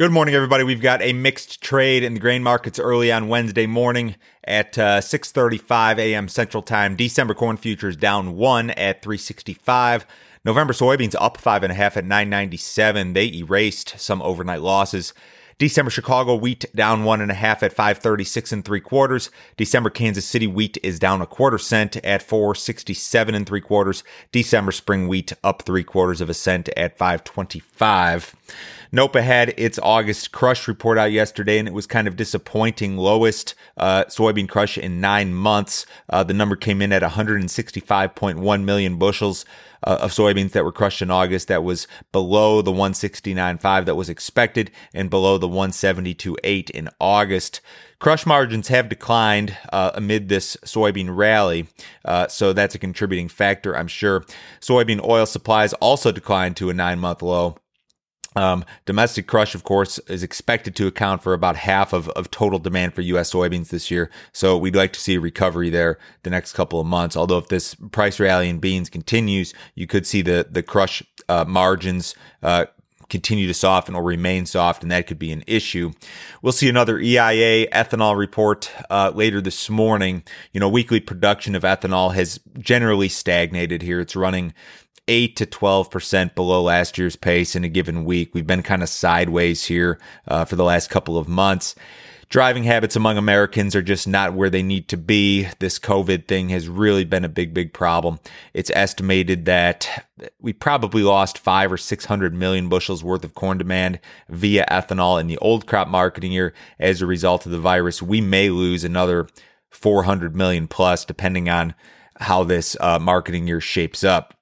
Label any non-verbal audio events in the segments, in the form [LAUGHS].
Good morning, everybody. We've got a mixed trade in the grain markets early on Wednesday morning at uh, 6:35 a.m. Central Time. December corn futures down one at 365. November soybeans up five and a half at 997. They erased some overnight losses. December Chicago wheat down one and a half at 536 and three quarters. December Kansas City wheat is down a quarter cent at 467 and three quarters. December spring wheat up three quarters of a cent at 525. NOPA had its August crush report out yesterday, and it was kind of disappointing. Lowest uh, soybean crush in nine months. Uh, the number came in at 165.1 million bushels uh, of soybeans that were crushed in August. That was below the 169.5 that was expected, and below the 172.8 in August. Crush margins have declined uh, amid this soybean rally, uh, so that's a contributing factor, I'm sure. Soybean oil supplies also declined to a nine month low. Um, domestic crush, of course, is expected to account for about half of, of total demand for U.S. soybeans this year. So we'd like to see a recovery there the next couple of months. Although if this price rally in beans continues, you could see the the crush uh, margins uh, continue to soften or remain soft, and that could be an issue. We'll see another EIA ethanol report uh, later this morning. You know, weekly production of ethanol has generally stagnated here. It's running 8 to 12% below last year's pace in a given week. We've been kind of sideways here uh, for the last couple of months. Driving habits among Americans are just not where they need to be. This COVID thing has really been a big, big problem. It's estimated that we probably lost five or 600 million bushels worth of corn demand via ethanol in the old crop marketing year as a result of the virus. We may lose another 400 million plus, depending on how this uh, marketing year shapes up.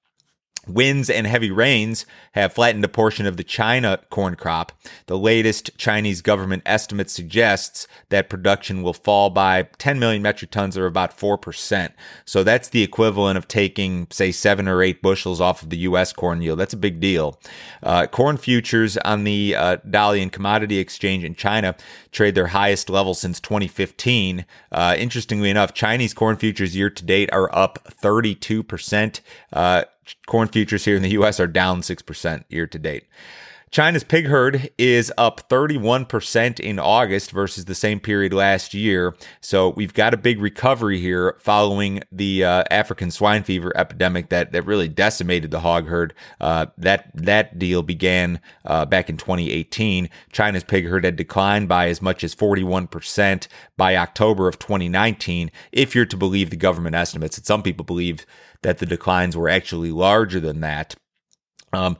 Winds and heavy rains have flattened a portion of the China corn crop. The latest Chinese government estimate suggests that production will fall by 10 million metric tons or about 4%. So that's the equivalent of taking, say, seven or eight bushels off of the U.S. corn yield. That's a big deal. Uh, corn futures on the uh, Dalian Commodity Exchange in China trade their highest level since 2015. Uh, interestingly enough, Chinese corn futures year to date are up 32%. Corn futures here in the US are down 6% year to date. China's pig herd is up 31% in August versus the same period last year. So we've got a big recovery here following the uh, African swine fever epidemic that, that really decimated the hog herd. Uh, that, that deal began uh, back in 2018. China's pig herd had declined by as much as 41% by October of 2019, if you're to believe the government estimates. And some people believe that the declines were actually larger than that. Um,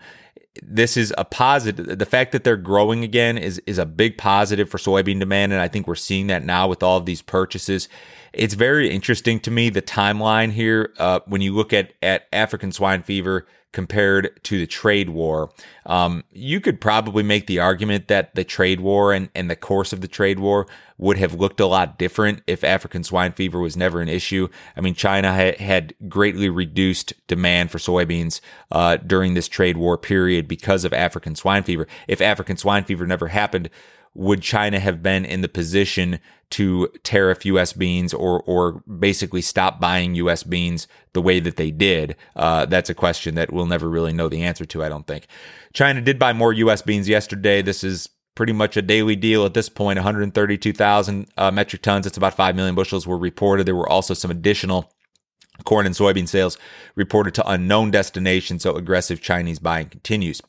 this is a positive. The fact that they're growing again is is a big positive for soybean demand, and I think we're seeing that now with all of these purchases. It's very interesting to me the timeline here uh, when you look at at African swine fever compared to the trade war. Um, you could probably make the argument that the trade war and, and the course of the trade war would have looked a lot different if African swine fever was never an issue. I mean, China ha- had greatly reduced demand for soybeans uh, during this trade war period because of African swine fever. If African swine fever never happened, would China have been in the position to tariff U.S. beans or or basically stop buying U.S. beans the way that they did? Uh, that's a question that we'll never really know the answer to. I don't think. China did buy more U.S. beans yesterday. This is pretty much a daily deal at this point. 132,000 uh, metric tons. It's about five million bushels were reported. There were also some additional corn and soybean sales reported to unknown destinations. So aggressive Chinese buying continues.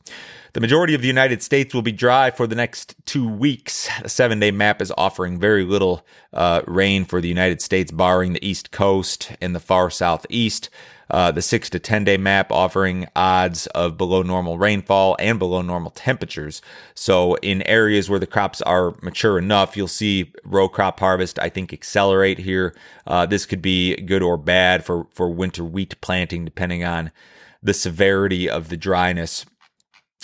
The majority of the United States will be dry for the next two weeks. The seven day map is offering very little uh, rain for the United States, barring the East Coast and the far southeast. Uh, the six to 10 day map offering odds of below normal rainfall and below normal temperatures. So, in areas where the crops are mature enough, you'll see row crop harvest, I think, accelerate here. Uh, this could be good or bad for, for winter wheat planting, depending on the severity of the dryness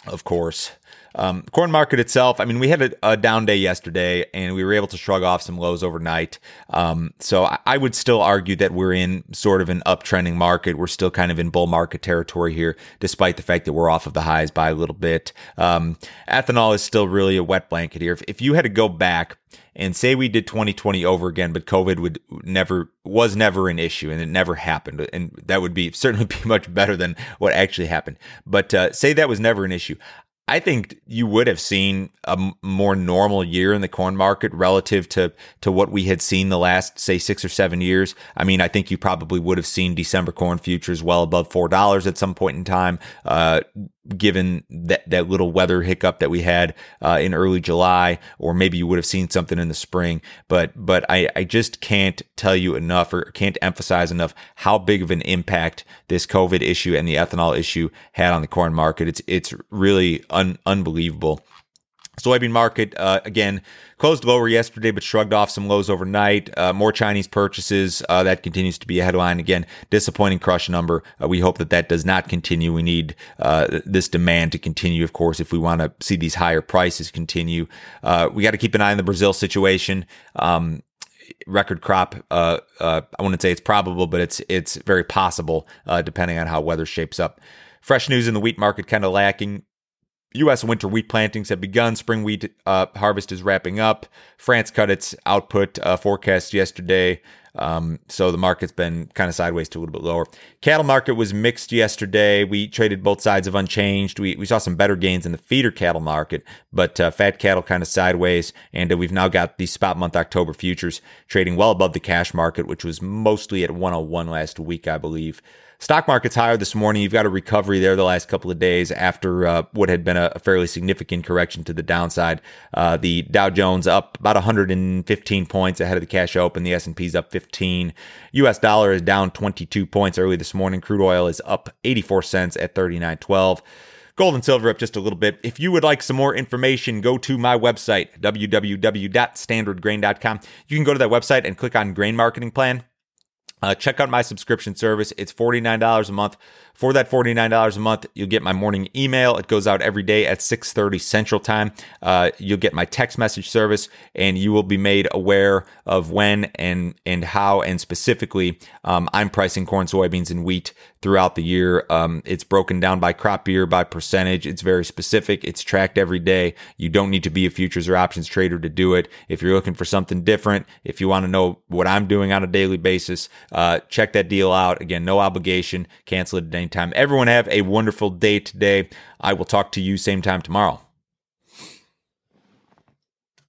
of course. Um, corn market itself, I mean, we had a, a, down day yesterday and we were able to shrug off some lows overnight. Um, so I, I, would still argue that we're in sort of an uptrending market. We're still kind of in bull market territory here, despite the fact that we're off of the highs by a little bit. Um, ethanol is still really a wet blanket here. If, if you had to go back and say we did 2020 over again, but COVID would never was never an issue and it never happened, and that would be [LAUGHS] certainly be much better than what actually happened. But uh, say that was never an issue. I think you would have seen a more normal year in the corn market relative to to what we had seen the last say six or seven years. I mean, I think you probably would have seen December corn futures well above four dollars at some point in time. Uh, given that, that little weather hiccup that we had uh, in early July, or maybe you would have seen something in the spring. But but I, I just can't tell you enough or can't emphasize enough how big of an impact this COVID issue and the ethanol issue had on the corn market. It's it's really un, unbelievable. Soybean market, uh, again, closed lower yesterday, but shrugged off some lows overnight. Uh, more Chinese purchases. Uh, that continues to be a headline. Again, disappointing crush number. Uh, we hope that that does not continue. We need uh, this demand to continue, of course, if we want to see these higher prices continue. Uh, we got to keep an eye on the Brazil situation. Um, record crop. I wouldn't say it's probable, but it's it's very possible, depending on how weather shapes up. Fresh news in the wheat market kind of lacking. U.S. winter wheat plantings have begun. Spring wheat uh, harvest is wrapping up. France cut its output uh, forecast yesterday. Um, so the market's been kind of sideways to a little bit lower. Cattle market was mixed yesterday. We traded both sides of unchanged. We, we saw some better gains in the feeder cattle market, but uh, fat cattle kind of sideways. And uh, we've now got the spot month October futures trading well above the cash market, which was mostly at 101 last week, I believe. Stock market's higher this morning. You've got a recovery there the last couple of days after uh, what had been a, fairly significant correction to the downside. Uh, the Dow Jones up about 115 points ahead of the cash open. The S&P's up 15. U.S. dollar is down 22 points early this morning. Crude oil is up 84 cents at 39.12. Gold and silver up just a little bit. If you would like some more information, go to my website, www.standardgrain.com. You can go to that website and click on Grain Marketing Plan. Uh, check out my subscription service. It's $49 a month. For that $49 a month, you'll get my morning email. It goes out every day at 6:30 Central Time. Uh, you'll get my text message service, and you will be made aware of when and and how and specifically um, I'm pricing corn, soybeans, and wheat throughout the year. Um, it's broken down by crop year, by percentage. It's very specific. It's tracked every day. You don't need to be a futures or options trader to do it. If you're looking for something different, if you want to know what I'm doing on a daily basis, uh, check that deal out. Again, no obligation. Cancel it time. Everyone have a wonderful day today. I will talk to you same time tomorrow.